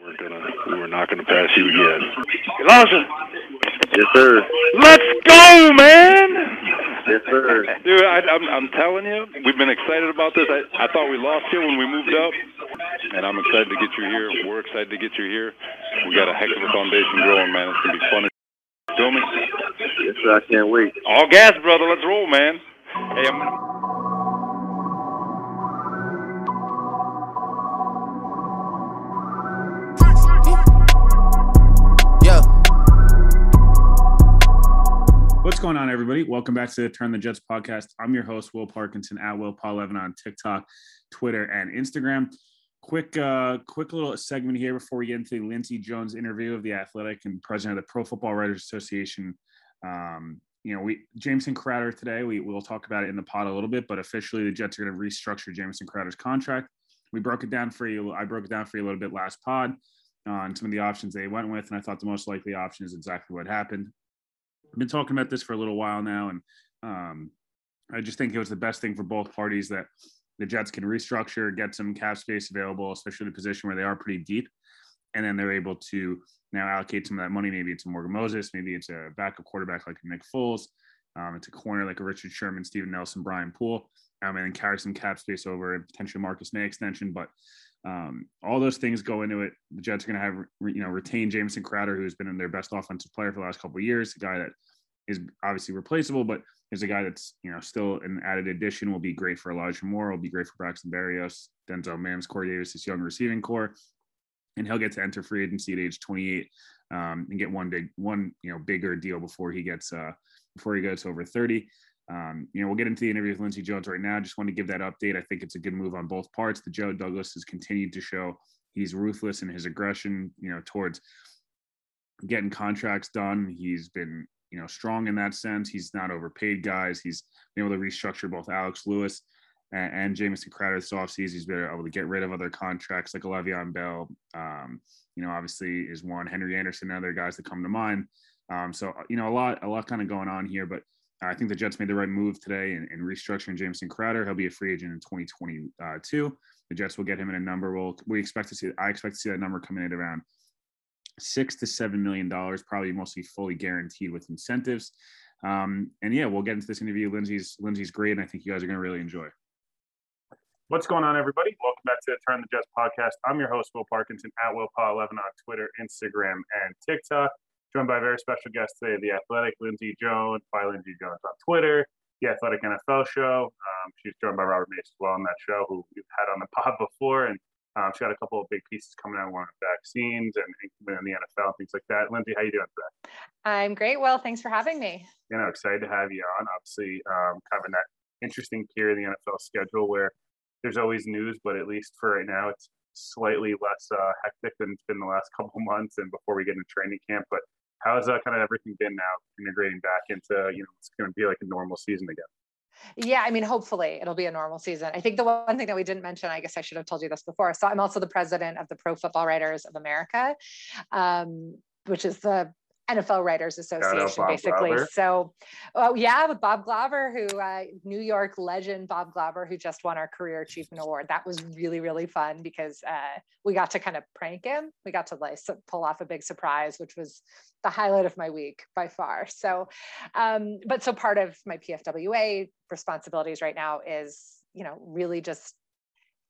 We're gonna, we were not gonna pass you yet. Elijah, Yes, sir. let's go, man! Yes, sir. Dude, I, I'm, I'm telling you, we've been excited about this. I, I thought we lost you when we moved up, and I'm excited to get you here. We're excited to get you here. We got a heck of a foundation growing, man. It's gonna be fun. Feel me? Yes, sir. I can't wait. All gas, brother. Let's roll, man. Hey, I'm gonna. What's going on, everybody? Welcome back to the Turn the Jets podcast. I'm your host, Will Parkinson at Will Paul Levin on TikTok, Twitter, and Instagram. Quick, uh, quick little segment here before we get into the Lindsey Jones interview of the Athletic and president of the Pro Football Writers Association. Um, you know, we Jamison Crowder today. We will talk about it in the pod a little bit, but officially the Jets are going to restructure Jamison Crowder's contract. We broke it down for you. I broke it down for you a little bit last pod on some of the options they went with, and I thought the most likely option is exactly what happened. I've been talking about this for a little while now, and um, I just think it was the best thing for both parties that the Jets can restructure, get some cap space available, especially the position where they are pretty deep, and then they're able to now allocate some of that money. Maybe it's a Morgan Moses, maybe it's a backup quarterback like Nick Foles, um, it's a corner like a Richard Sherman, Steven Nelson, Brian Poole, um, and then carry some cap space over and potentially Marcus Maye extension, but. Um, all those things go into it. The Jets are going to have, you know, retain Jamison Crowder, who's been in their best offensive player for the last couple years, a guy that is obviously replaceable, but is a guy that's you know still an added addition. Will be great for Elijah Moore. Will be great for Braxton Berrios, Denzel Mims, Corey Davis, this young receiving core, and he'll get to enter free agency at age 28 um, and get one big one you know bigger deal before he gets uh, before he gets over 30. Um, you know, we'll get into the interview with Lindsey Jones right now. Just want to give that update. I think it's a good move on both parts. The Joe Douglas has continued to show he's ruthless in his aggression, you know, towards getting contracts done. He's been, you know, strong in that sense. He's not overpaid guys. He's been able to restructure both Alex Lewis and, and Jamison Crowder this offseason. He's been able to get rid of other contracts like Le'Veon Bell. Um, you know, obviously is one Henry Anderson, and other guys that come to mind. Um, so you know, a lot, a lot kind of going on here, but I think the Jets made the right move today in, in restructuring Jamison Crowder. He'll be a free agent in 2022. The Jets will get him in a number. We'll, we expect to see, I expect to see that number coming in around six to seven million dollars, probably mostly fully guaranteed with incentives. Um, and yeah, we'll get into this interview. Lindsey's Lindsey's great, and I think you guys are going to really enjoy. What's going on, everybody? Welcome back to the Turn the Jets podcast. I'm your host, Will Parkinson, at Will Paul 11 on Twitter, Instagram, and TikTok joined by a very special guest today, the athletic Lindsey Jones, by Lindsey Jones on Twitter, the Athletic NFL show. Um, she's joined by Robert Mays as well on that show, who we've had on the pod before. And um, she got a couple of big pieces coming out, one on vaccines and in the NFL and things like that. Lindsey, how you doing today? I'm great. Well, thanks for having me. You know, excited to have you on. Obviously, um, kind of in that interesting period in the NFL schedule where there's always news, but at least for right now, it's slightly less uh, hectic than it's been the last couple months and before we get into training camp. But how's uh, kind of everything been now integrating back into you know it's going to be like a normal season again yeah i mean hopefully it'll be a normal season. I think the one thing that we didn't mention i guess i should have told you this before so i'm also the president of the pro football writers of america um, which is the NFL Writers Association, basically. Glover. So, uh, yeah, with Bob Glover, who uh, New York legend Bob Glover, who just won our Career Achievement Award. That was really, really fun because uh, we got to kind of prank him. We got to like pull off a big surprise, which was the highlight of my week by far. So, um, but so part of my PFWA responsibilities right now is, you know, really just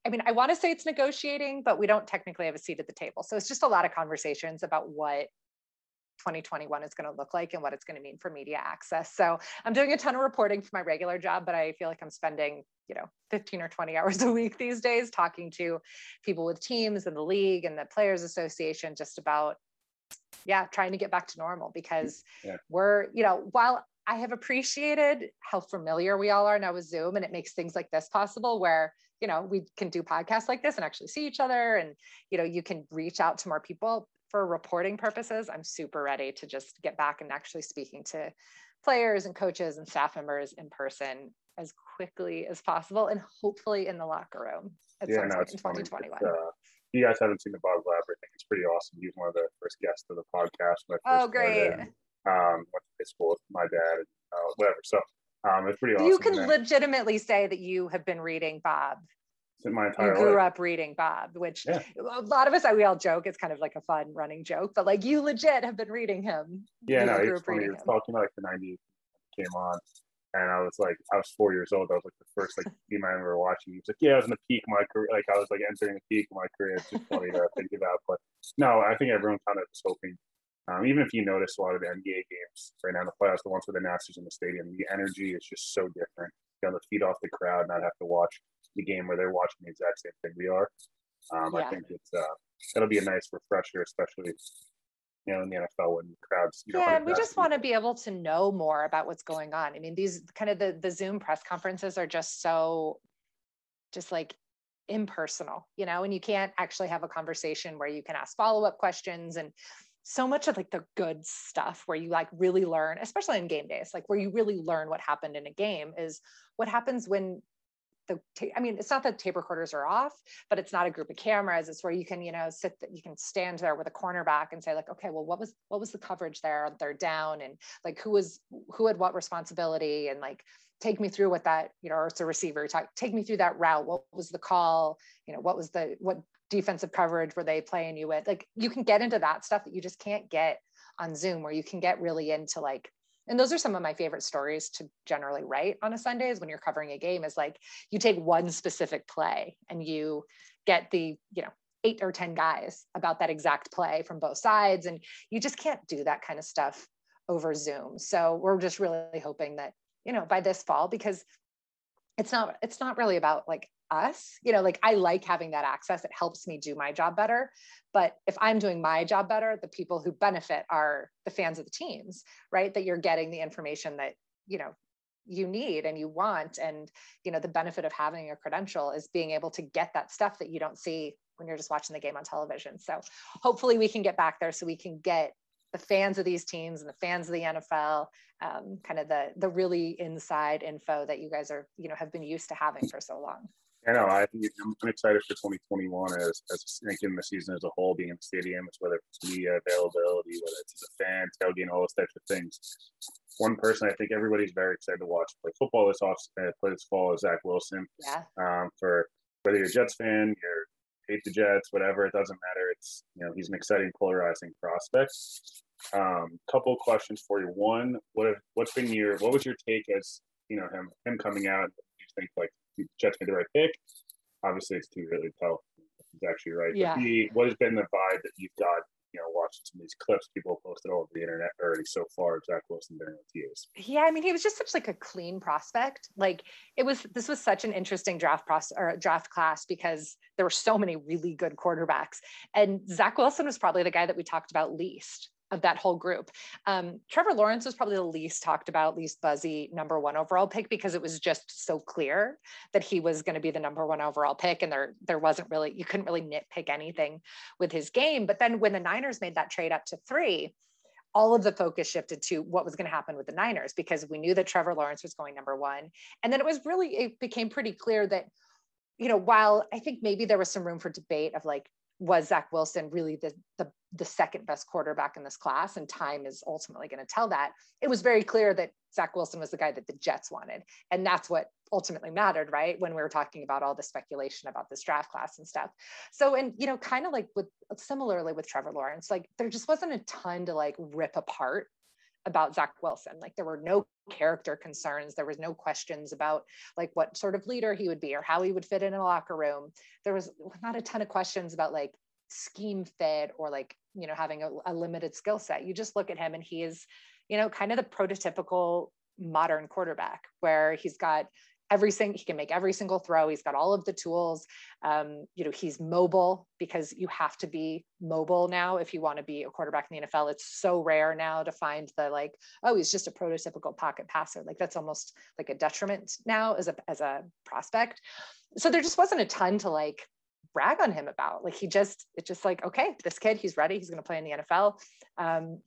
I mean, I want to say it's negotiating, but we don't technically have a seat at the table. So it's just a lot of conversations about what 2021 is going to look like and what it's going to mean for media access. So I'm doing a ton of reporting for my regular job, but I feel like I'm spending, you know, 15 or 20 hours a week these days talking to people with teams and the league and the Players Association just about, yeah, trying to get back to normal because yeah. we're, you know, while I have appreciated how familiar we all are now with Zoom and it makes things like this possible where you know we can do podcasts like this and actually see each other and you know you can reach out to more people for reporting purposes i'm super ready to just get back and actually speaking to players and coaches and staff members in person as quickly as possible and hopefully in the locker room at yeah, no, it's 2021 uh, you guys haven't seen the Bob Glover, I think it's pretty awesome. He's one of the first guests of the podcast. oh, great. um, went to high school with my dad, and, uh, whatever. So um, it's pretty awesome. You can legitimately say that you have been reading Bob. My entire you grew life. up reading Bob, which yeah. a lot of us we all joke. It's kind of like a fun running joke, but like you legit have been reading him. Yeah, you no, it's funny. You're talking about like the '90s came on, and I was like, I was four years old. I was like the first like team I remember watching. He was like, yeah, I was in the peak of my career. Like I was like entering the peak of my career. It's just funny to think about. But no, I think everyone kind of was hoping um, even if you notice a lot of the NBA games right now in the playoffs, the ones with the Masters in the stadium, the energy is just so different. You know, to feed off the crowd, not have to watch the game where they're watching the exact same thing we are. Um, yeah. I think it's uh, that'll be a nice refresher, especially you know in the NFL when the crowds. You know, yeah, we just want to be able to know more about what's going on. I mean, these kind of the the Zoom press conferences are just so, just like impersonal, you know, and you can't actually have a conversation where you can ask follow up questions and so much of like the good stuff where you like really learn especially in game days like where you really learn what happened in a game is what happens when the i mean it's not that tape recorders are off but it's not a group of cameras. It's where you can you know sit you can stand there with a cornerback and say like okay well what was what was the coverage there they're down? And like who was who had what responsibility? And like take me through what that you know or it's a receiver talk, take me through that route. What was the call? You know what was the what defensive coverage were they playing you with? Like you can get into that stuff that you just can't get on zoom where you can get really into like and those are some of my favorite stories to generally write on a sunday is when you're covering a game is like you take one specific play and you get the you know eight or ten guys about that exact play from both sides. And you just can't do that kind of stuff over zoom. So we're just really hoping that you know by this fall because it's not it's not really about like us you know like i like having that access. It helps me do my job better. But if i'm doing my job better the people who benefit are the fans of the teams right? That you're getting the information that you know you need and you want. And you know the benefit of having a credential is being able to get that stuff that you don't see when you're just watching the game on television. So hopefully we can get back there so we can get the fans of these teams and the fans of the NFL, um, kind of the the really inside info that you guys are you know have been used to having for so long. I know. I think I'm excited for 2021 as as thinking the season as a whole, being in the stadium, it's whether it's media availability, whether it's as a fan, tailgating, all those types of things. One person I think everybody's very excited to watch play football this off uh, play this fall is Zach Wilson. Yeah. Um, for whether you're a Jets fan, you're hate the Jets, whatever, it doesn't matter. It's you know he's an exciting, polarizing prospect. Um, couple questions for you. One, what have, what's been your what was your take as you know him him coming out? Do you think like Jets made the right pick? Obviously, it's too early to tell if he's actually right. Yeah. But he, what has been the vibe that you've got? You know, watching some of these clips people posted all over the internet already so far. Zach Wilson during OTAs. Yeah, I mean, he was just such like a clean prospect. Like it was. This was such an interesting draft process or draft class because there were so many really good quarterbacks, and Zach Wilson was probably the guy that we talked about least of that whole group. Um, Trevor Lawrence was probably the least talked about, least buzzy number one overall pick because it was just so clear that he was going to be the number one overall pick, and there there wasn't really you couldn't really nitpick anything with his game. But then when the Niners made that trade up to three. All of the focus shifted to what was going to happen with the Niners because we knew that Trevor Lawrence was going number one. And then it was really, it became pretty clear that you know, while I think maybe there was some room for debate of like, was Zach Wilson really the, the, the second best quarterback in this class? And time is ultimately going to tell that. It was very clear that Zach Wilson was the guy that the Jets wanted. And that's what ultimately mattered, right? When we were talking about all the speculation about this draft class and stuff. So, and, you know, kind of like with similarly with Trevor Lawrence, like there just wasn't a ton to like rip apart about Zach Wilson. Like there were no character concerns. There was no questions about like what sort of leader he would be or how he would fit in a locker room. There was not a ton of questions about like scheme fit or like you know having a, a limited skill set you just look at him and he is you know kind of the prototypical modern quarterback where he's got every single he can make every single throw. He's got all of the tools. Um, you know he's mobile because you have to be mobile now if you want to be a quarterback in the nfl it's so rare now to find the like oh he's just a prototypical pocket passer. Like that's almost like a detriment now as a as a prospect. So there just wasn't a ton to like brag on him about like he just it's just like okay this kid he's ready he's going to play in the nfl um,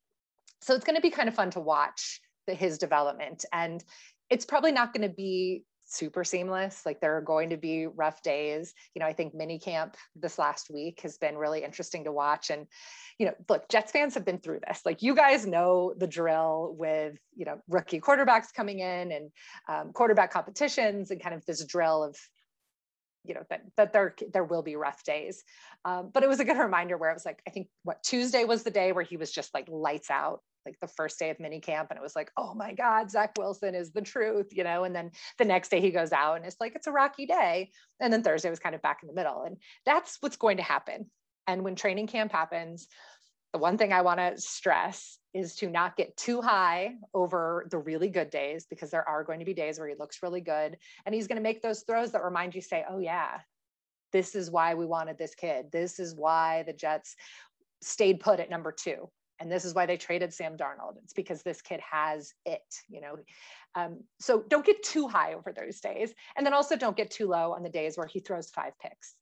so it's going to be kind of fun to watch the, his development and it's probably not going to be super seamless. Like there are going to be rough days. You know, I think mini camp this last week has been really interesting to watch. And, you know, look, Jets fans have been through this. Like you guys know the drill with, you know, rookie quarterbacks coming in and um, quarterback competitions and kind of this drill of, you know that that there there will be rough days. Um, but it was a good reminder where it was like i think what tuesday was the day where he was just like lights out like the first day of mini camp and it was like oh my god zach wilson is the truth you know and then the next day he goes out and it's like it's a rocky day and then thursday was kind of back in the middle and that's what's going to happen. And when training camp happens the one thing i want to stress is to not get too high over the really good days because there are going to be days where he looks really good and he's going to make those throws that remind you say oh yeah this is why we wanted this kid this is why the jets stayed put at number two and this is why they traded Sam Darnold. It's because this kid has it, you know. Um, so don't get too high over those days, and then also don't get too low on the days where he throws five picks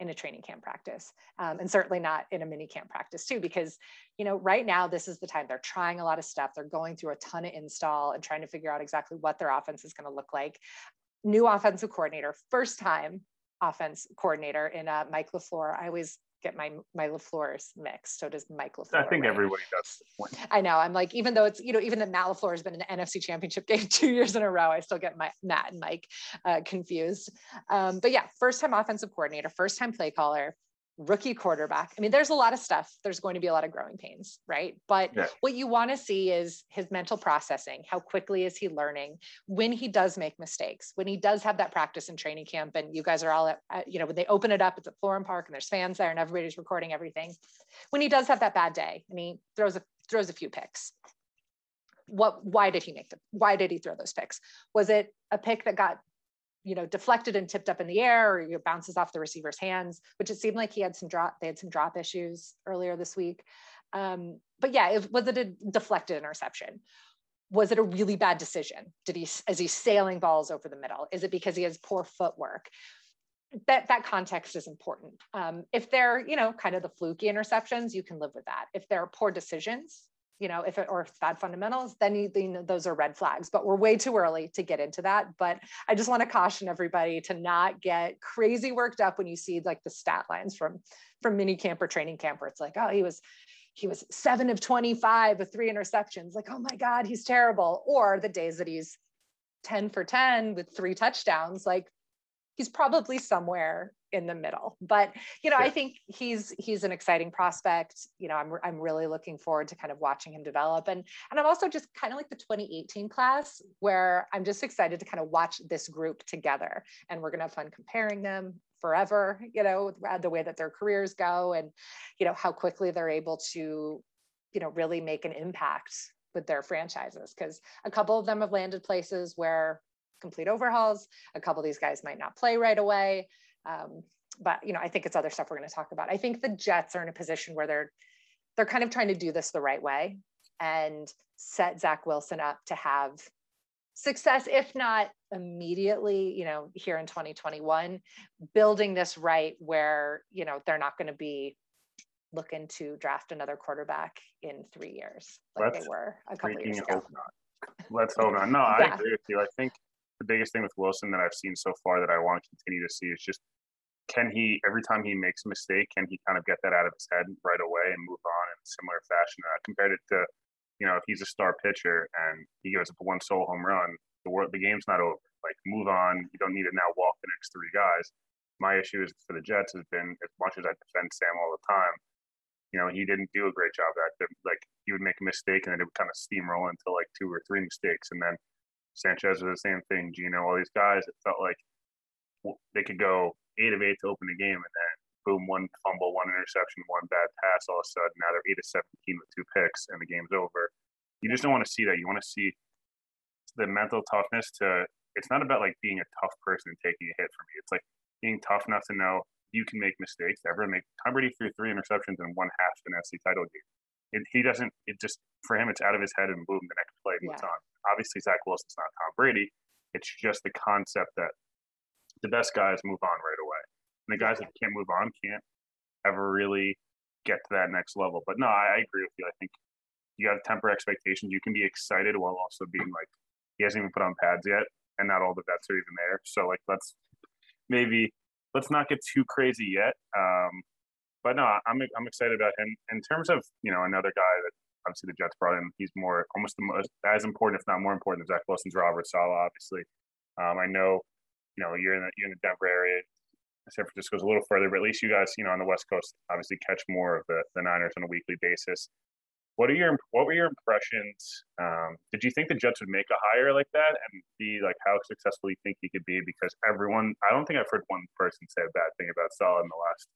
in a training camp practice, um, and certainly not in a mini camp practice too, because you know right now this is the time they're trying a lot of stuff. They're going through a ton of install and trying to figure out exactly what their offense is going to look like. New offensive coordinator, first time offense coordinator in uh, Mike LaFleur. I always get my my LaFleur's mixed. So does Mike LaFleur. I think right? everybody does. I know. I'm like, even though it's, you know, even that Matt LaFleur has been in the NFC championship game two years in a row, I still get my Matt and Mike uh, confused. Um, but yeah, first time offensive coordinator, first time play caller rookie quarterback. I mean, there's a lot of stuff. There's going to be a lot of growing pains, right? But yeah. what you want to see is his mental processing. How quickly is he learning? When he does make mistakes, when he does have that practice in training camp, and you guys are all at, at you know, when they open it up, it's at Florham Park and there's fans there and everybody's recording everything. When he does have that bad day and he throws a throws a few picks. What why did he make them? Why did he throw those picks? Was it a pick that got you know, deflected and tipped up in the air or it bounces off the receiver's hands, which it seemed like he had some drop, they had some drop issues earlier this week. Um, but yeah, it, was it a deflected interception? Was it a really bad decision? Did he, is he sailing balls over the middle? Is it because he has poor footwork? That, that context is important. Um, if they're, you know, kind of the fluky interceptions, you can live with that. If there are poor decisions, you know, if it or if bad fundamentals, then you, you know, those are red flags. But we're way too early to get into that. But I just want to caution everybody to not get crazy worked up when you see like the stat lines from from mini camp or training camp where it's like, oh, he was he was seven of 25 with three interceptions. Like, oh my God, he's terrible. Or the days that he's 10 for 10 with three touchdowns, like he's probably somewhere in the middle. But you know, yeah. I think he's he's an exciting prospect. You know, I'm I'm really looking forward to kind of watching him develop. And and I'm also just kind of like the 2018 class where I'm just excited to kind of watch this group together. And we're gonna have fun comparing them forever, you know, uh, the way that their careers go and you know how quickly they're able to, you know, really make an impact with their franchises. Because a couple of them have landed places where complete overhauls. A couple of these guys might not play right away. Um, but you know, I think it's other stuff we're going to talk about. I think the Jets are in a position where they're they're kind of trying to do this the right way and set Zach Wilson up to have success, if not immediately, you know, here in 2021, building this right where, you know, they're not going to be looking to draft another quarterback in three years like Let's they were a couple years ago. Hope not. Let's hold on. No, yeah. I agree with you. I think the biggest thing with Wilson that I've seen so far that I want to continue to see is just can he every time he makes a mistake can he kind of get that out of his head right away and move on in a similar fashion? Uh, compared it to you know if he's a star pitcher and he gives up one solo home run the world the game's not over. Like move on. You don't need to now walk the next three guys. My issue is for the jets has been as much as i defend sam all the time you know he didn't do a great job at that like he would make a mistake and then it would kind of steamroll into like two or three mistakes and then Sanchez was the same thing. Geno, all these guys, it felt like they could go eight of eight to open the game, and then boom, one fumble, one interception, one bad pass. All of a sudden, now they're eight to seventeen with two picks, and the game's over. You just don't want to see that. You want to see the mental toughness to. It's not about like being a tough person and taking a hit from me. It's like being tough enough to know you can make mistakes. Everyone make Tom Brady threw three interceptions in one half of an NFC title game. It, he doesn't. It just for him, it's out of his head and boom, the next play moves Yeah. on. Obviously, Zach Wilson's not Tom Brady. It's just the concept that the best guys move on right away, and the guys that can't move on can't ever really get to that next level. But no, I, I agree with you. I think you got to temper expectations. You can be excited while also being like, he hasn't even put on pads yet, and not all the vets are even there. So like, let's maybe let's not get too crazy yet. Um, but no, I'm I'm excited about him. In terms of you know another guy that obviously the Jets brought in, he's more almost the most as important, if not more important, than Zach Wilson's Robert Saleh. Obviously, um, I know you know you're in the you're in the Denver area. San Francisco's a little further, but at least you guys, you know, on the West Coast, obviously catch more of the, the Niners on a weekly basis. What are your what were your impressions? Um, did you think the Jets would make a hire like that and be like how successful you think he could be? Because everyone, I don't think I've heard one person say a bad thing about Saleh in the last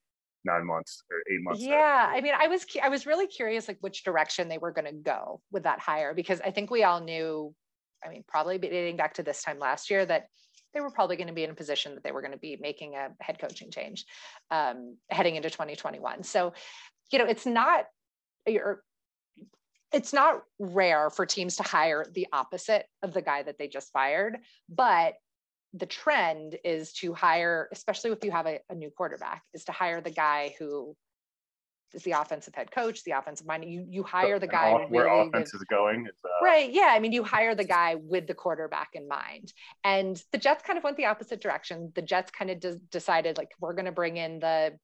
nine months or eight months. Yeah, I mean, I was I was really curious like which direction they were going to go with that hire because I think we all knew, I mean, probably dating back to this time last year that they were probably going to be in a position that they were going to be making a head coaching change um, heading into 2021. So, you know, it's not you're it's not rare for teams to hire the opposite of the guy that they just fired, but the trend is to hire, especially if you have a, a new quarterback, is to hire the guy who is the offensive head coach, the offensive mind. You you hire the guy off- where really offense with- is going uh, Right. Yeah. I mean, you hire the guy with the quarterback in mind. And the Jets kind of went the opposite direction. The Jets kind of de- decided, like, we're going to bring in the,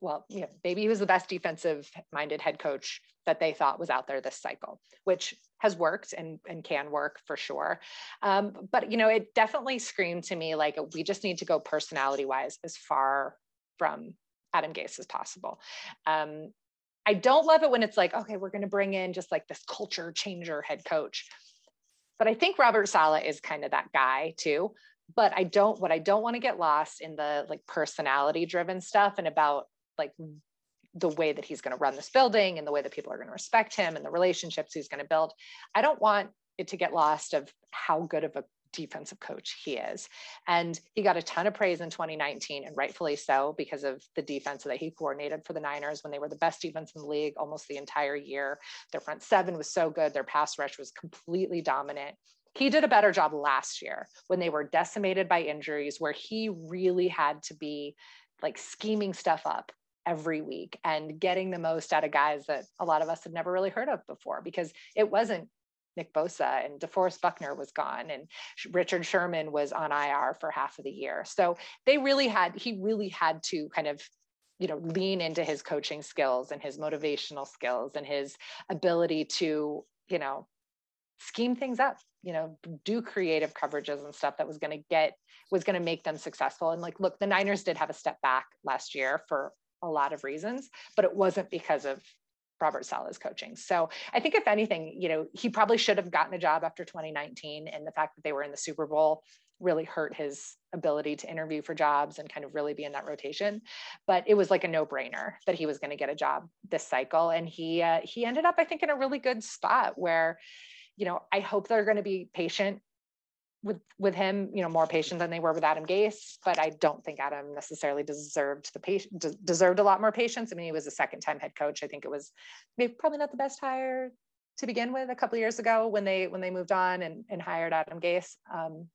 well, you know, maybe he was the best defensive minded head coach that they thought was out there this cycle, which has worked and, and can work for sure. Um, but, you know, it definitely screamed to me like we just need to go personality wise as far from Adam Gase as possible. Um, I don't love it when it's like, okay, we're going to bring in just like this culture changer head coach. But I think Robert Saleh is kind of that guy too. But I don't, what I don't want to get lost in the like personality driven stuff and about like the way that he's going to run this building and the way that people are going to respect him and the relationships he's going to build. I don't want it to get lost of how good of a defensive coach he is. And he got a ton of praise in 2019 and rightfully so because of the defense that he coordinated for the Niners when they were the best defense in the league almost the entire year. Their front seven was so good, their pass rush was completely dominant. He did a better job last year when they were decimated by injuries where he really had to be like scheming stuff up every week and getting the most out of guys that a lot of us had never really heard of before because it wasn't Nick Bosa and DeForest Buckner was gone and Richard Sherman was on IR for half of the year. So they really had, he really had to kind of, you know, lean into his coaching skills and his motivational skills and his ability to, you know, scheme things up, you know, do creative coverages and stuff that was going to get, was going to make them successful. And like, look, the Niners did have a step back last year for a lot of reasons, but it wasn't because of Robert Saleh's coaching. So I think if anything, you know, he probably should have gotten a job after 2019 and the fact that they were in the Super Bowl really hurt his ability to interview for jobs and kind of really be in that rotation. But it was like a no-brainer that he was going to get a job this cycle and he uh, he ended up I think in a really good spot where you know, I hope they're going to be patient with with him, you know, more patient than they were with Adam Gase. But I don't think Adam necessarily deserved the patient de- deserved a lot more patience. I mean, he was a second time head coach. I think it was maybe probably not the best hire to begin with a couple years ago when they when they moved on and, and hired Adam Gase. Um,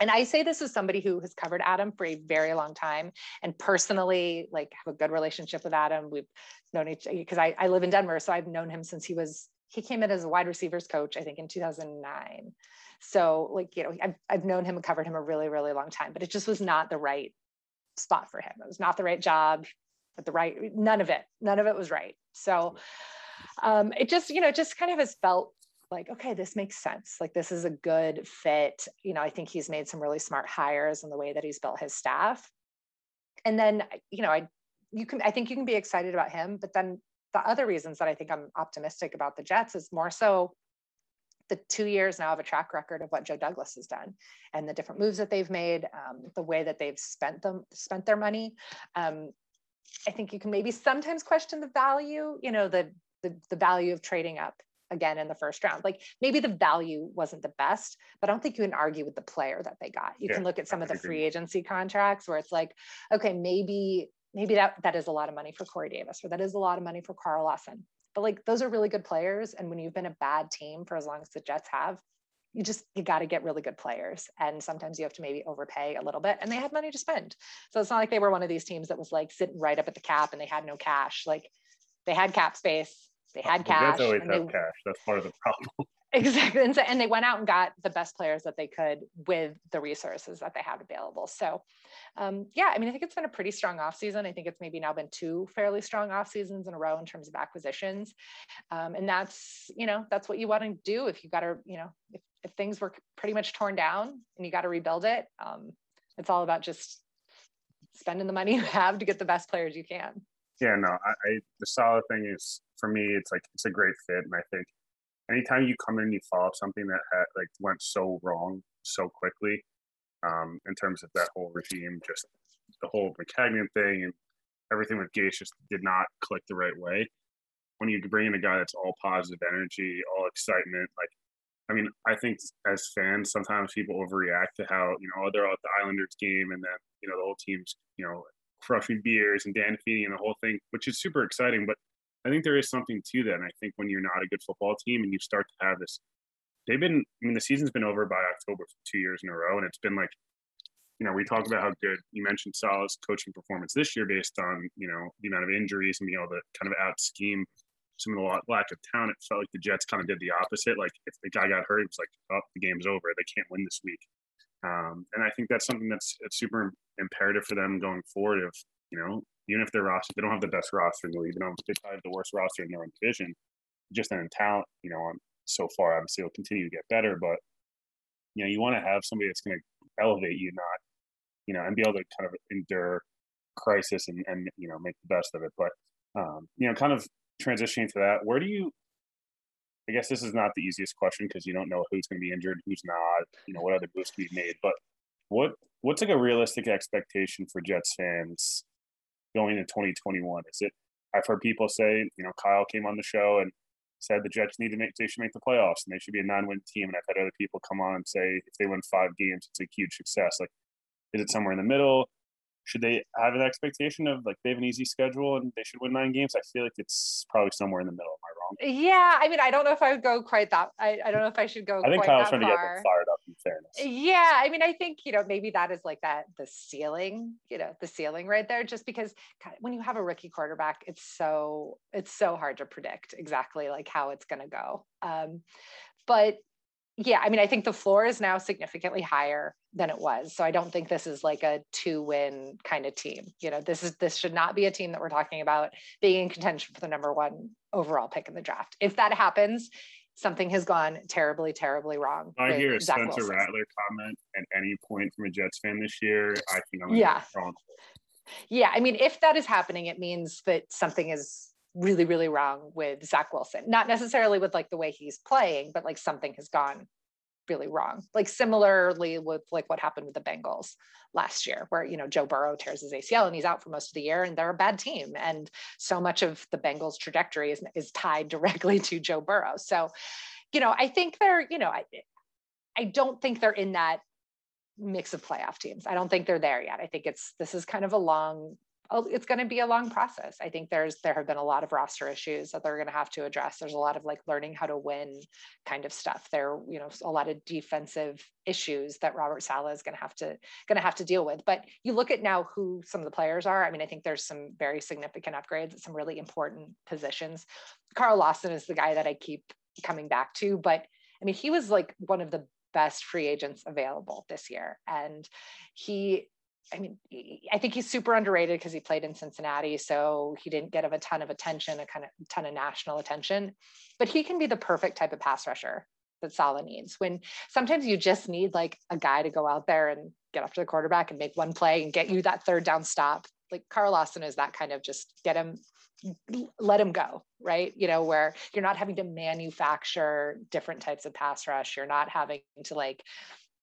and I say this as somebody who has covered Adam for a very long time and personally like have a good relationship with Adam. We've known each other because I, I live in Denver, so I've known him since he was he came in as a wide receivers coach, I think in 2009. So like, you know, I've, I've known him and covered him a really, really long time, but it just was not the right spot for him. It was not the right job at the right, none of it, none of it was right. So um, it just, you know, just kind of has felt like, okay, this makes sense. Like this is a good fit. You know, I think he's made some really smart hires in the way that he's built his staff. And then, you know, I, you can, I think you can be excited about him, but then the other reasons that I think I'm optimistic about the Jets is more so the two years now of a track record of what Joe Douglas has done and the different moves that they've made, um, the way that they've spent them spent their money. Um, I think you can maybe sometimes question the value, you know, the the, the value of trading up again in the first round. Like maybe the value wasn't the best, but I don't think you can argue with the player that they got. You yeah, can look at some of the free agency contracts where it's like, okay, maybe maybe that that is a lot of money for Corey Davis or that is a lot of money for Carl Lawson. But like those are really good players. And when you've been a bad team for as long as the Jets have, you just you got to get really good players and sometimes you have to maybe overpay a little bit and they had money to spend so it's not like they were one of these teams that was like sitting right up at the cap and they had no cash like they had cap space they had cash. always have they, cash. That's part of the problem. Exactly. And, so, and they went out and got the best players that they could with the resources that they had available. So, um, yeah, I mean, I think it's been a pretty strong offseason. I think it's maybe now been two fairly strong off seasons in a row in terms of acquisitions. Um, and that's, you know, that's what you want to do if you got to, you know, if, if things were pretty much torn down and you got to rebuild it, um, it's all about just spending the money you have to get the best players you can. Yeah, no, I, I the solid thing is for me, it's like it's a great fit, and I think anytime you come in and you follow up something that had, like went so wrong so quickly, um, in terms of that whole regime, just the whole Maccagnan thing and everything with Gase just did not click the right way. When you bring in a guy that's all positive energy, all excitement, like I mean, I think as fans, sometimes people overreact to how, you know, oh, they're at the Islanders game and then, you know, the whole team's, you know, crushing beers and Dan Feeney and the whole thing, which is super exciting. But I think there is something to that. And I think when you're not a good football team and you start to have this, they've been, I mean, the season's been over by October for two years in a row. And it's been like, you know, we talk about how good you mentioned Saleh's coaching performance this year based on, you know, the amount of injuries and being able to kind of out scheme some of the lack of talent. It felt like the Jets kind of did the opposite. Like if the guy got hurt, it was like, oh, the game's over. They can't win this week. Um, and I think that's something that's super imperative for them going forward. If you know, even if their roster, they don't have the best roster in the league, they don't they have the worst roster in their own division. Just in talent, you know, so far, obviously, it'll continue to get better. But you know, you want to have somebody that's going to elevate you, not you know, and be able to kind of endure crisis and and you know make the best of it. But um, you know, kind of transitioning to that, where do you? I guess this is not the easiest question because you don't know who's going to be injured, who's not, you know, what other moves can be made. But what what's like a realistic expectation for Jets fans going to 2021? Is it? I've heard people say, you know, Kyle came on the show and said the Jets need to make they should make the playoffs and they should be a nine-win team. And I've had other people come on and say if they win five games, it's a huge success. Like, is it somewhere in the middle? should they have an expectation of like they have an easy schedule and they should win nine games? I feel like it's probably somewhere in the middle. Am I wrong? Yeah, I mean, I don't know if I would go quite that. I, I don't know if I should go. I think Kyle's trying to get them fired up. Fairness. Yeah, I mean, I think you know maybe that is like that the ceiling, you know, the ceiling right there. Just because when you have a rookie quarterback, it's so it's so hard to predict exactly like how it's going to go. Um, but yeah, I mean, I think the floor is now significantly higher than it was. So I don't think this is like a two-win kind of team. You know, this is this should not be a team that we're talking about being in contention for the number one overall pick in the draft. If that happens, something has gone terribly, terribly wrong. I hear a Zach Spencer Wilson. Rattler comment at any point from a Jets fan this year. I think I'm yeah. Yeah, I mean, if that is happening, it means that something is really, really wrong with Zach Wilson. Not necessarily with like the way he's playing, but like something has gone really wrong. Like similarly with like what happened with the Bengals last year, where you know Joe Burrow tears his ACL and he's out for most of the year, and they're a bad team. And so much of the Bengals' trajectory is is tied directly to Joe Burrow. So, you know, I think they're, you know, I I don't think they're in that mix of playoff teams. I don't think they're there yet. I think it's this is kind of a long Oh, it's going to be a long process. I think there's there have been a lot of roster issues that they're going to have to address. There's a lot of like learning how to win kind of stuff. There, you know, a lot of defensive issues that Robert Saleh is going to have to going to have to deal with. But you look at now who some of the players are. I mean, I think there's some very significant upgrades at some really important positions. Carl Lawson is the guy that I keep coming back to, but I mean, he was like one of the best free agents available this year, and he I mean, I think he's super underrated because he played in Cincinnati, so he didn't get a ton of attention, a kind of ton of national attention. But he can be the perfect type of pass rusher that Saleh needs. When sometimes you just need like a guy to go out there and get after the quarterback and make one play and get you that third down stop. like Carl Lawson is that kind of just get him let him go, right? You know, where you're not having to manufacture different types of pass rush. You're not having to like,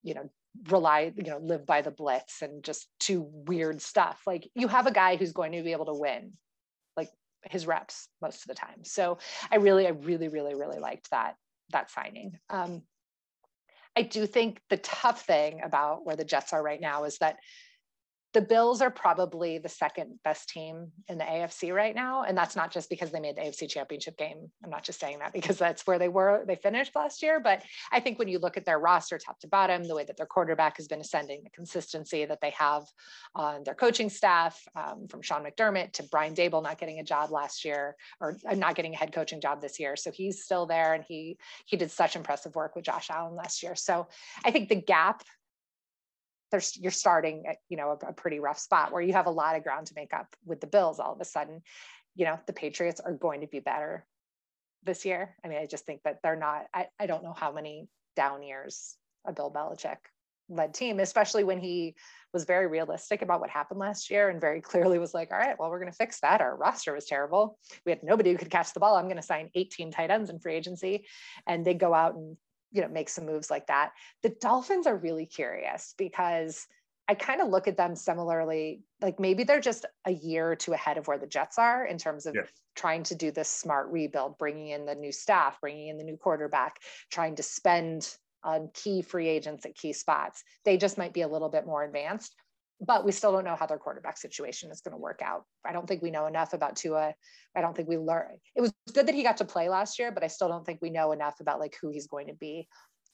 you know, rely, you know, live by the blitz and just do weird stuff. Like you have a guy who's going to be able to win like his reps most of the time. So I really, I really, really, really liked that that signing. Um, I do think the tough thing about where the Jets are right now is that the Bills are probably the second best team in the AFC right now. And that's not just because they made the AFC championship game. I'm not just saying that because that's where they were, they finished last year. But I think when you look at their roster top to bottom, the way that their quarterback has been ascending, the consistency that they have on their coaching staff, um, from Sean McDermott to Brian Daboll not getting a job last year or uh, not getting a head coaching job this year. So he's still there and he he did such impressive work with Josh Allen last year. So I think the gap there's you're starting at you know a, a, pretty rough spot where you have a lot of ground to make up with the bills all of a sudden. You know the patriots are going to be better this year. I mean i just think that they're not i, I don't know how many down years a bill belichick led team especially when he was very realistic about what happened last year and very clearly was like all right well we're going to fix that. Our roster was terrible. We had nobody who could catch the ball. I'm going to sign 18 tight ends in free agency. And they go out and you know make some moves like that the dolphins are really curious because I kind of look at them similarly, like maybe they're just a year or two ahead of where the Jets are in terms of yes. trying to do this smart rebuild, bringing in the new staff, bringing in the new quarterback, trying to spend on key free agents at key spots. They just might be a little bit more advanced but we still don't know how their quarterback situation is going to work out. I don't think we know enough about Tua. I don't think we learn. It was good that he got to play last year, but I still don't think we know enough about like who he's going to be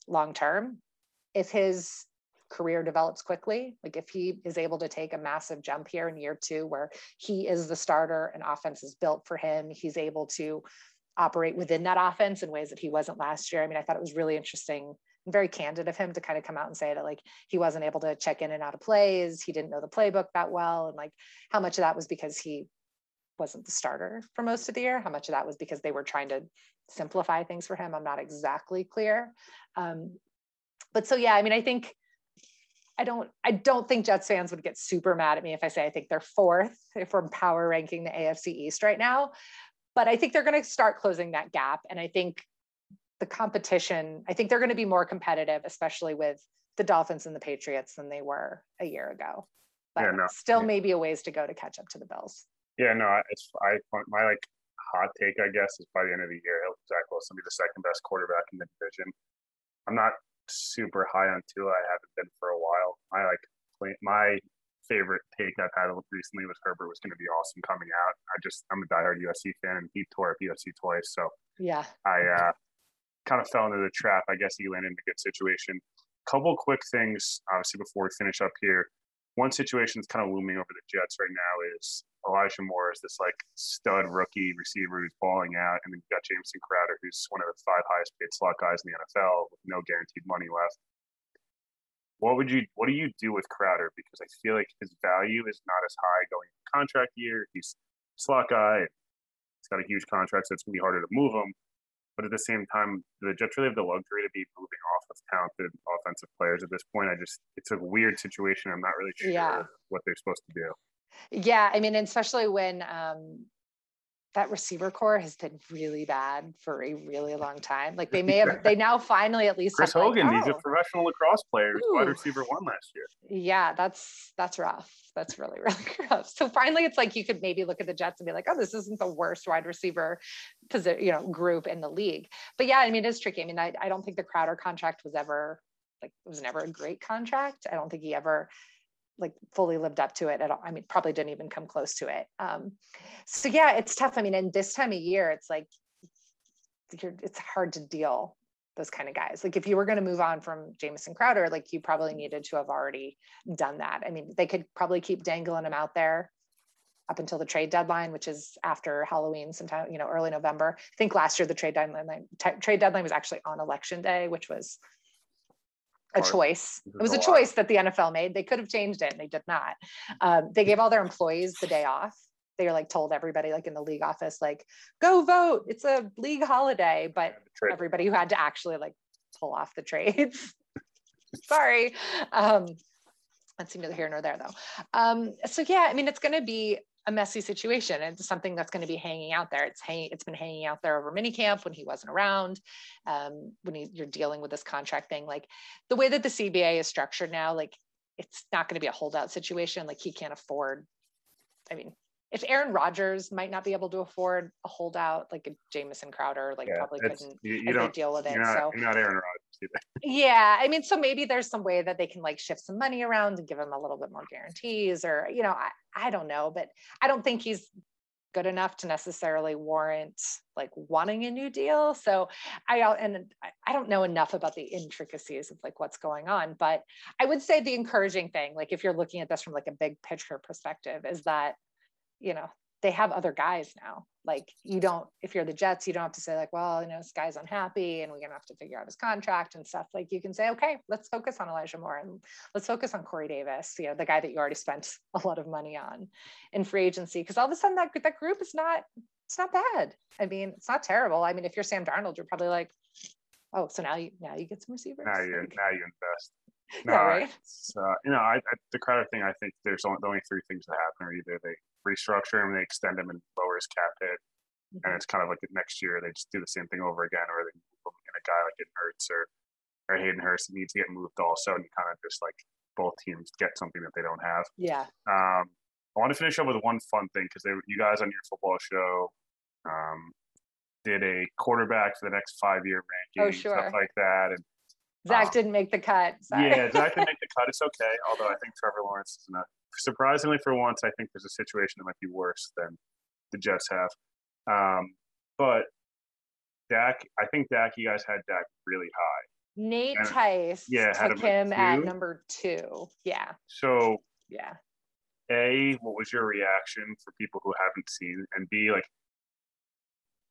long term. If his career develops quickly, like if he is able to take a massive jump here in year two, where he is the starter and offense is built for him, he's able to operate within that offense in ways that he wasn't last year. I mean, I thought it was really interesting very candid of him to kind of come out and say that like he wasn't able to check in and out of plays he didn't know the playbook that well and like how much of that was because he wasn't the starter for most of the year how much of that was because they were trying to simplify things for him i'm not exactly clear. Um, but so yeah i mean i think i don't i don't think jets fans would get super mad at me if i say i think they're fourth if we're power ranking the afc east right now but i think they're going to start closing that gap and i think the competition, I think they're going to be more competitive, especially with the Dolphins and the Patriots than they were a year ago. But yeah, no, still yeah. maybe a ways to go to catch up to the Bills. Yeah, no, it's I my like hot take, I guess, is by the end of the year, Zach Wilson be the second best quarterback in the division. I'm not super high on Tua. I haven't been for a while. I like my favorite take I've had recently was Herbert was going to be awesome coming out. I just I'm a diehard USC fan, and he tore up USC twice, so yeah, I uh, kind of fell into the trap. I guess he landed in a good situation. Couple quick things, obviously, before we finish up here. One situation that's kind of looming over the Jets right now is Elijah Moore is this like stud rookie receiver who's balling out, and then you got Jamison Crowder, who's one of the five highest paid slot guys in the NFL with no guaranteed money left. What would you what do you do with Crowder? Because I feel like his value is not as high going into contract year. He's slot guy. He's got a huge contract, so it's gonna be harder to move him. But at the same time, the Jets really have the luxury to be moving off of talented offensive players at this point. I just, it's a weird situation. I'm not really sure yeah. what they're supposed to do. Yeah. I mean, especially when um, that receiver core has been really bad for a really long time. Like they may have, they now finally at least. Chris Hogan, like, oh. he's a oh. professional lacrosse player. wide receiver one last year. Yeah, that's that's rough. That's really really rough. So finally, it's like you could maybe look at the Jets and be like, oh, this isn't the worst wide receiver you know, group in the league. But yeah, I mean, it's tricky. I mean, I, I don't think the Crowder contract was ever like it was never a great contract. I don't think he ever like fully lived up to it at all. I mean, probably didn't even come close to it. Um, so yeah, it's tough. I mean, in this time of year, it's like it's hard to deal those kind of guys. Like if you were going to move on from Jamison Crowder, like you probably needed to have already done that. I mean, they could probably keep dangling him out there up until the trade deadline, which is after Halloween, sometime you know early November. I think last year the trade deadline t- trade deadline was actually on election day, which was a choice. It was a choice that the NFL made. They could have changed it and they did not. Um, they gave all their employees the day off. They were like told everybody like in the league office, like, go vote. It's a league holiday. But everybody who had to actually like pull off the trades. Sorry. Um, That's neither here nor there though. Um, so yeah, I mean, it's going to be a messy situation. It's something that's going to be hanging out there. It's hanging. It's been hanging out there over minicamp when he wasn't around. Um, when he, you're dealing with this contract thing, like the way that the CBA is structured now, like it's not going to be a holdout situation. Like he can't afford. I mean, if Aaron Rodgers might not be able to afford a holdout, like a Jamison Crowder, like Yeah, probably couldn't you, you don't deal with it. not, so you're not Aaron Rodgers either. yeah, I mean, so maybe there's some way that they can like shift some money around and give him a little bit more guarantees, or you know, I, I don't know, but I don't think he's good enough to necessarily warrant like wanting a new deal. So I and I- don't know enough about the intricacies of like what's going on, but I would say the encouraging thing, like if you're looking at this from like a big picture perspective, is that you know they have other guys now. Like you don't, if you're the Jets, you don't have to say like, well, you know, this guy's unhappy and we're gonna have to figure out his contract and stuff. Like you can say, okay, let's focus on Elijah Moore and let's focus on Corey Davis, you know, the guy that you already spent a lot of money on in free agency. Cause all of a sudden that, that group is not, it's not bad. I mean, it's not terrible. I mean, if you're Sam Darnold, you're probably like, oh, so now you now you get some receivers. Now you now you invest. yeah, right. uh, you know, I, I, the Crowder thing. I think there's only, the only three things that happen are either they restructure him, they extend him, and lower his cap hit, Mm-hmm. and it's kind of like next year they just do the same thing over again, or they move in a guy like Hayden Hurst or or Hayden Hurst needs to get moved also, and you kind of just like both teams get something that they don't have. Yeah. Um, I want to finish up with one fun thing because they you guys on your football show um, did a quarterback for the next five year ranking, Oh, sure. stuff like that, and Zach Um, didn't make the cut. Sorry. yeah, Zach didn't make the cut. It's okay. Although I think Trevor Lawrence is not. Surprisingly, for once, I think there's a situation that might be worse than the Jets have. Um, but Dak, I think Dak, you guys had Dak really high. Nate And- Tice yeah, had took him him at at number two. Yeah. So, Yeah. A, what was your reaction for people who haven't seen? And B, like,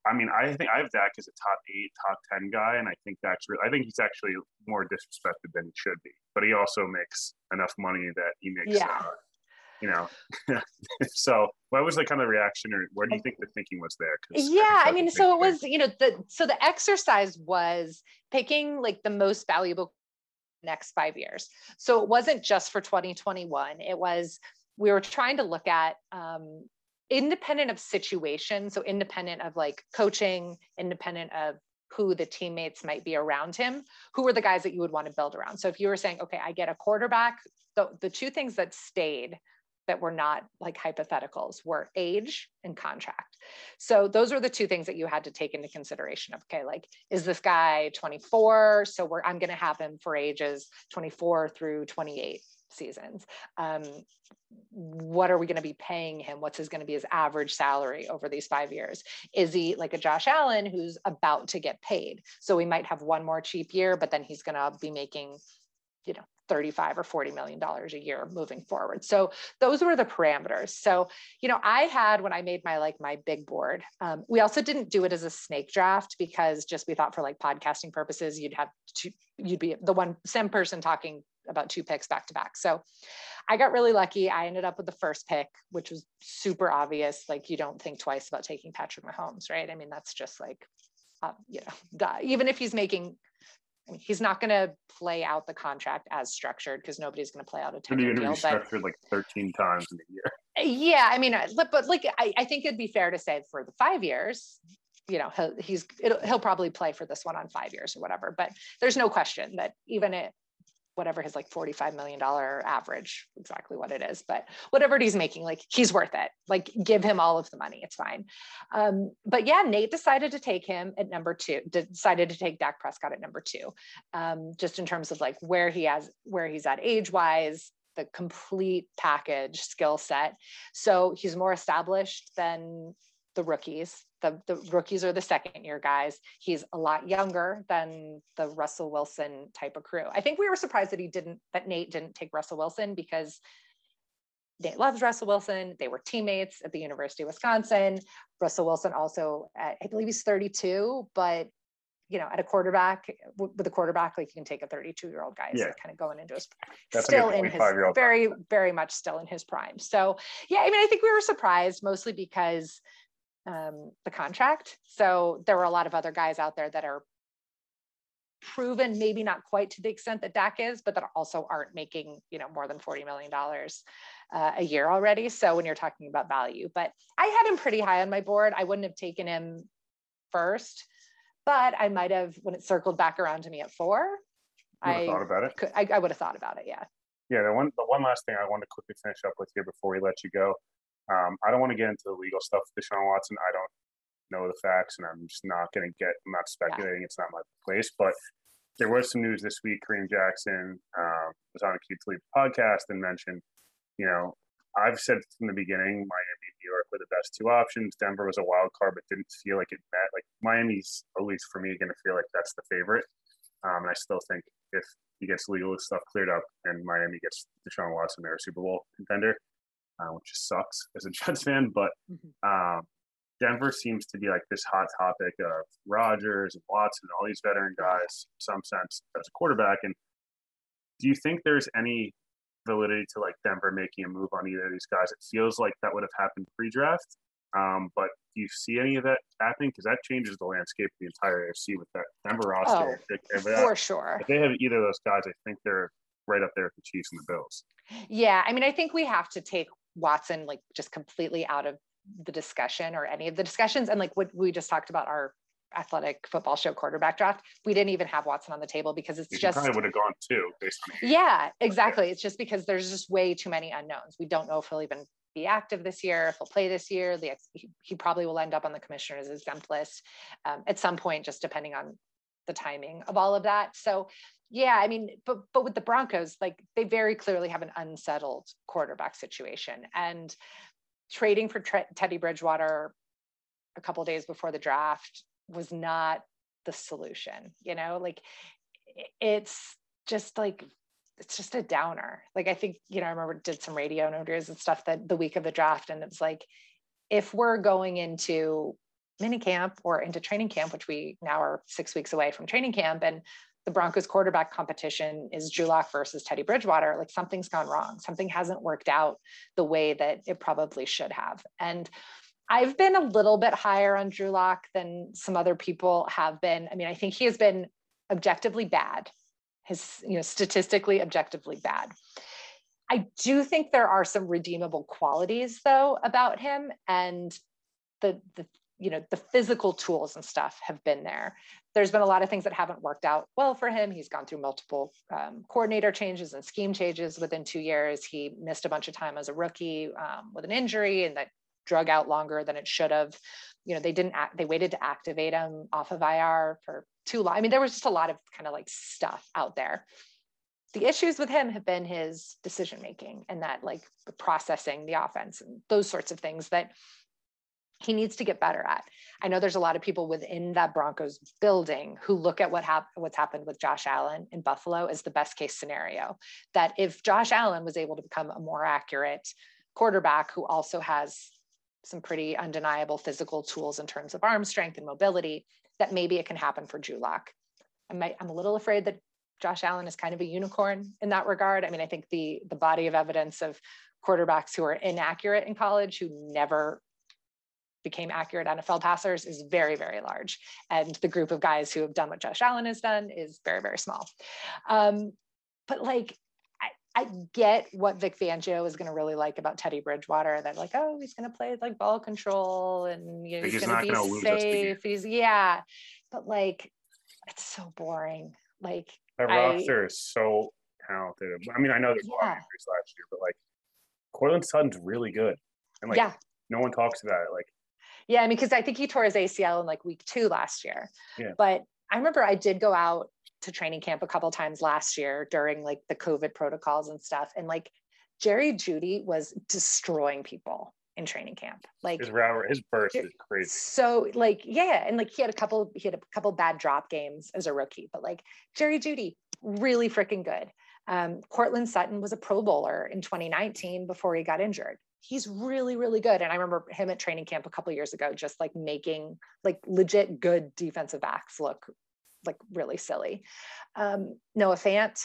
I mean, I think I have Dak as a top eight, top ten guy, and I think that's really, I think he's actually more disrespected than he should be. But he also makes enough money that he makes, Yeah. uh, you know. so, what was the kind of reaction, or where do you think the thinking was there? yeah i mean so it was you know the so the exercise was picking like the most valuable next five years so it wasn't just for 2021 it was we were trying to look at um, independent of situation so independent of like coaching independent of who the teammates might be around him who were the guys that you would want to build around so if you were saying okay i get a quarterback the, the two things that stayed that were not like hypotheticals were age and contract. So those were the two things that you had to take into consideration of okay, like is this guy 24? So we're I'm gonna have him for ages 24 through 28 seasons. Um, what are we going to be paying him? What's his going to be his average salary over these five years? Is he like a Josh Allen who's about to get paid? So we might have one more cheap year, but then he's going to be making, you know, 35 or 40 million dollars a year moving forward. So those were the parameters. So, you know, I had when I made my like my big board, um, we also didn't do it as a snake draft because just we thought for like podcasting purposes, you'd have to, you'd be the one same person talking about two picks back to back. So I got really lucky. I ended up with the first pick, which was super obvious. Like you don't think twice about taking Patrick Mahomes, right? I mean, that's just like, uh, you know, duh. even if he's making I mean, he's not going to play out the contract as structured because nobody's going to play out a And 10 you're year deal. But structured like 13 times in a year. yeah, I mean, uh, but, like, I, I think it'd be fair to say for the five years, you know, he'll, he's, it'll, he'll probably play for this one on five years or whatever. But there's no question that even at whatever his like $45 million average, exactly what it is, but whatever he's making, like he's worth it. Like give him all of the money. It's fine. Um, but yeah, Nate decided to take him at number two, decided to take Dak Prescott at number two, um, just in terms of like where he has, where he's at age wise, the complete package skill set. So he's more established than the rookies. The, the rookies are the second year guys. He's a lot younger than the Russell Wilson type of crew. I think we were surprised that he didn't, that Nate didn't take Russell Wilson because Nate loves Russell Wilson. They were teammates at the University of Wisconsin. Russell Wilson also, at, I believe he's 32, but you know, at a quarterback with a quarterback, like you can take a 32 year old guy, Yeah. so kind of going into his That's still in his very, very much still in his prime. So yeah, I mean, I think we were surprised mostly because um, the contract. So there were a lot of other guys out there that are proven, maybe not quite to the extent that Dak is, but that also aren't making, you know, more than $40 million uh, a year already. So when you're talking about value, but I had him pretty high on my board. I wouldn't have taken him first, but I might have, when it circled back around to me at four, I thought about it. Could, I, I would have thought about it. Yeah. Yeah. The one, the one last thing I want to quickly finish up with here before we let you go. Um, I don't want to get into the legal stuff with Deshaun Watson. I don't know the facts, and I'm just not going to get. I'm not speculating. Yeah. It's not my place. But there was some news this week. Kareem Jackson um, was on a Keep Sleep podcast and mentioned, you know, I've said from the beginning, Miami, New York were the best two options. Denver was a wild card, but didn't feel like it met. Like Miami's, at least for me, going to feel like that's the favorite. Um, and I still think if he gets legal stuff cleared up and Miami gets Deshaun Watson, they're a Super Bowl contender, uh, which just sucks as a Jets fan. But mm-hmm. um, Denver seems to be like this hot topic of Rodgers and Watson, and all these veteran guys, some sense as a quarterback. And do you think there's any validity to like Denver making a move on either of these guys? It feels like that would have happened pre-draft. Um, but do you see any of that happening? Because that changes the landscape of the entire AFC with that Denver roster. Oh, if, if for sure. If they have either of those guys, I think they're right up there with the Chiefs and the Bills. Yeah, I mean, I think we have to take Watson like just completely out of the discussion or any of the discussions. And like what we just talked about our athletic football show quarterback draft, we didn't even have Watson on the table because it's you just probably would have gone too based on yeah, exactly. It's just because there's just way too many unknowns. We don't know if he'll even be active this year, if he'll play this year. The, he, he probably will end up on the commissioner's exempt list um, at some point, just depending on the timing of all of that. So yeah, I mean, but but with the Broncos, like they very clearly have an unsettled quarterback situation, and trading for Teddy Bridgewater a couple days before the draft was not the solution. You know, like it's just like it's just a downer. Like I think you know, I remember did some radio interviews and stuff that the week of the draft, and it's like if we're going into mini camp or into training camp, which we now are six weeks away from training camp, and the Broncos quarterback competition is Drew Lock versus Teddy Bridgewater, like something's gone wrong. Something hasn't worked out the way that it probably should have. And I've been a little bit higher on Drew Lock than some other people have been. I mean, I think he has been objectively bad, his, you know, statistically objectively bad. I do think there are some redeemable qualities though about him. And the, the you know the physical tools and stuff have been there. There's been a lot of things that haven't worked out well for him. He's gone through multiple um, coordinator changes and scheme changes within two years. He missed a bunch of time as a rookie um, with an injury and that drug out longer than it should have. You know they didn't act, they waited to activate him off of ir for too long. I mean there was just a lot of kind of like stuff out there. The issues with him have been his decision making and that like processing the offense and those sorts of things that he needs to get better at. I know there's a lot of people within that Broncos building who look at what hap- what's happened with Josh Allen in Buffalo as the best case scenario. That if Josh Allen was able to become a more accurate quarterback who also has some pretty undeniable physical tools in terms of arm strength and mobility, that maybe it can happen for Lock. I might, I'm a little afraid that Josh Allen is kind of a unicorn in that regard. I mean, I think the the body of evidence of quarterbacks who are inaccurate in college who never became accurate NFL passers is very, very large. And the group of guys who have done what Josh Allen has done is very, very small. Um, but like, I, I get what Vic Fangio is going to really like about Teddy Bridgewater. That like, oh, he's going to play like ball control and you know, he's, he's going to be safe. He's yeah, but like, it's so boring. Like that roster is so talented. I mean, I know there's yeah. a lot of injuries last year, but like, Courtland Sutton's really good, and like, yeah. no one talks about it. Like, yeah, I mean, because I think he tore his ACL in like week two last year. Yeah. But I remember I did go out to training camp a couple times last year during like the COVID protocols and stuff. And like Jerry Jeudy was destroying people in training camp. Like his his burst is crazy. So like, yeah. And like he had a couple, he had a couple bad drop games as a rookie, but like Jerry Jeudy, really freaking good. Um, Courtland Sutton was a pro bowler in 2019 before he got injured he's really really good. And i remember him at training camp a couple years ago just like making like legit good defensive backs look like really silly. Um, noah fant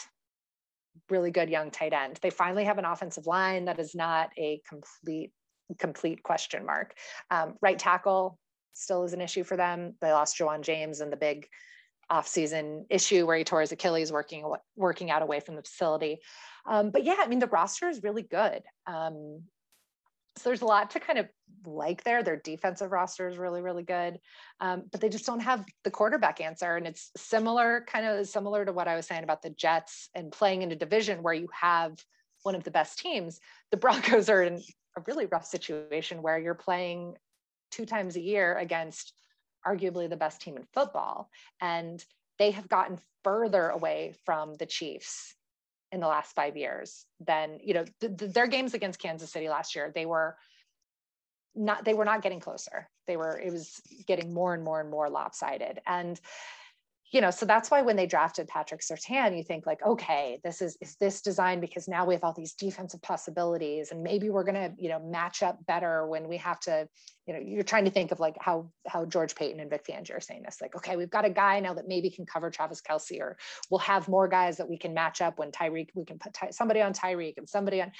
really good young tight end. They finally have an offensive line that is not a complete complete question mark. Um, right tackle still is an issue for them. They lost Ja'Wuan James and the big off-season issue where he tore his Achilles working working out away from the facility. Um, but yeah, I mean the roster is really good. Um, so there's a lot to kind of like there. Their defensive roster is really, really good, um, but they just don't have the quarterback answer. And it's similar, kind of similar to what I was saying about the Jets and playing in a division where you have one of the best teams. The Broncos are in a really rough situation where you're playing two times a year against arguably the best team in football. And they have gotten further away from the Chiefs in the last five years than, you know, th- th- their games against Kansas City last year, they were not, they were not getting closer. They were, it was getting more and more and more lopsided. And you know, so that's why when they drafted Patrick Surtain, you think like, okay, this is is this designed because now we have all these defensive possibilities, and maybe we're gonna, you know, match up better when we have to, you know, you're trying to think of like how how George Paton and Vic Fangio are saying this, like, okay, we've got a guy now that maybe can cover Travis Kelce, or we'll have more guys that we can match up when Tyreek, we can put ty- somebody on Tyreek and somebody on.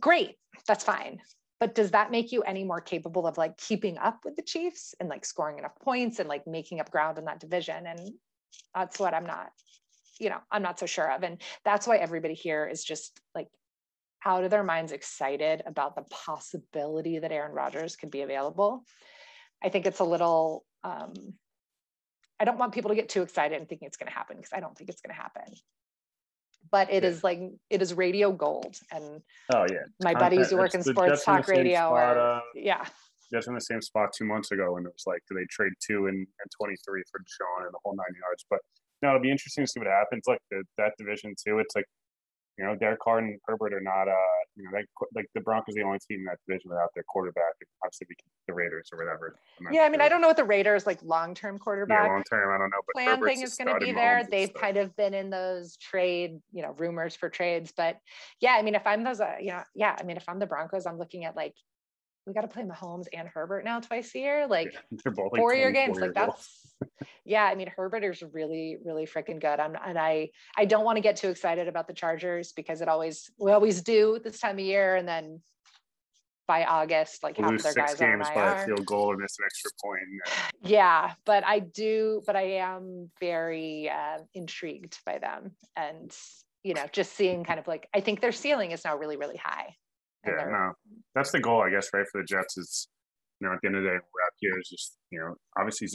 Great, that's fine but does that make you any more capable of like keeping up with the chiefs and like scoring enough points and like making up ground in that division? And that's what i'm not you know i'm not so sure of. And that's why everybody here is just like out of their minds excited about the possibility that aaron rodgers could be available. I think it's a little um i don't want people to get too excited and thinking it's going to happen because i don't think it's going to happen but it yeah. is like it is radio gold and oh yeah my Content, buddies who work in sports talk radio spot, are uh, yeah just in the same spot two months ago and it was like do they trade two and, and 23 for Sean and the whole nine yards but no it'll be interesting to see what happens like the, that division too it's like you know, Derek Carr and Herbert are not, uh, you know, they, like the Broncos are the only team in that division without their quarterback. Obviously, the Raiders or whatever. Yeah, I mean, I don't know what the Raiders like long term quarterback. Yeah, long term, I don't know. But plan Herbert's thing is going to be there. They've kind of been in those trade, you know, rumors for trades. But yeah, I mean, if I'm those, uh, you know, yeah, I mean, if I'm the Broncos, I'm looking at like we got to play Mahomes and Herbert now twice a year, like yeah, both, like, four year games. Like that's, yeah. I mean, Herbert is really, really freaking good. I'm, and I, I don't want to get too excited about the Chargers because it always, we always do this time of year, and then by August, like we'll half their guys games are by a field goal or miss an extra point. Yeah, but I do, but I am very uh, intrigued by them, and you know, just seeing kind of like I think their ceiling is now really, really high. Yeah, no, that's the goal, I guess, right? For the Jets is, you know, at the end of the day, we're out here is just, you know, obviously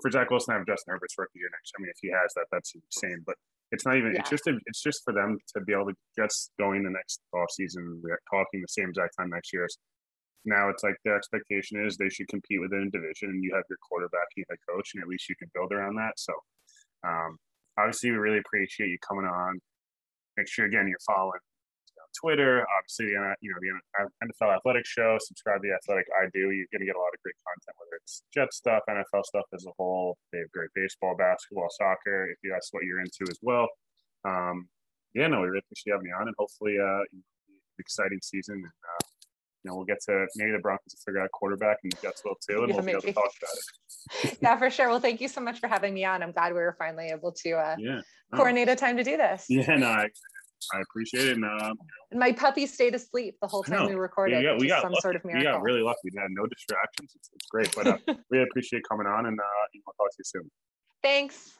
for Zach Wilson, I have Justin Herbert's rookie year next. I mean, if he has that, that's insane. But it's not even. Yeah. It's just. A, it's just for them to be able to Jets going the next off season. We're talking the same exact time next year. Now it's like the expectation is they should compete within a division, and you have your quarterback, you head coach, and at least you can build around that. So, um, obviously, we really appreciate you coming on. Make sure again you're following Twitter, obviously, uh, you know, the NFL Athletic Show. Subscribe to the Athletic. I do. You're going to get a lot of great content, whether it's Jet stuff, NFL stuff as a whole. They have great baseball, basketball, soccer. If that's what you're into as well. Um, yeah, no, we really appreciate you having me on, and hopefully, uh, exciting season. And, uh, you know, we'll get to maybe the Broncos will figure out quarterback and the Jets will too, and yeah, we'll maybe. be able to talk about it. yeah, for sure. Well, thank you so much for having me on. I'm glad we were finally able to uh, yeah. coordinate a time to do this. Yeah, no, I, I appreciate it. And, uh, and my puppy stayed asleep the whole time we recorded. Yeah, we got some lucky. sort of miracle. We got really lucky. We had no distractions. It's, it's great. But uh, really appreciate coming on and uh, we'll talk to you soon. Thanks.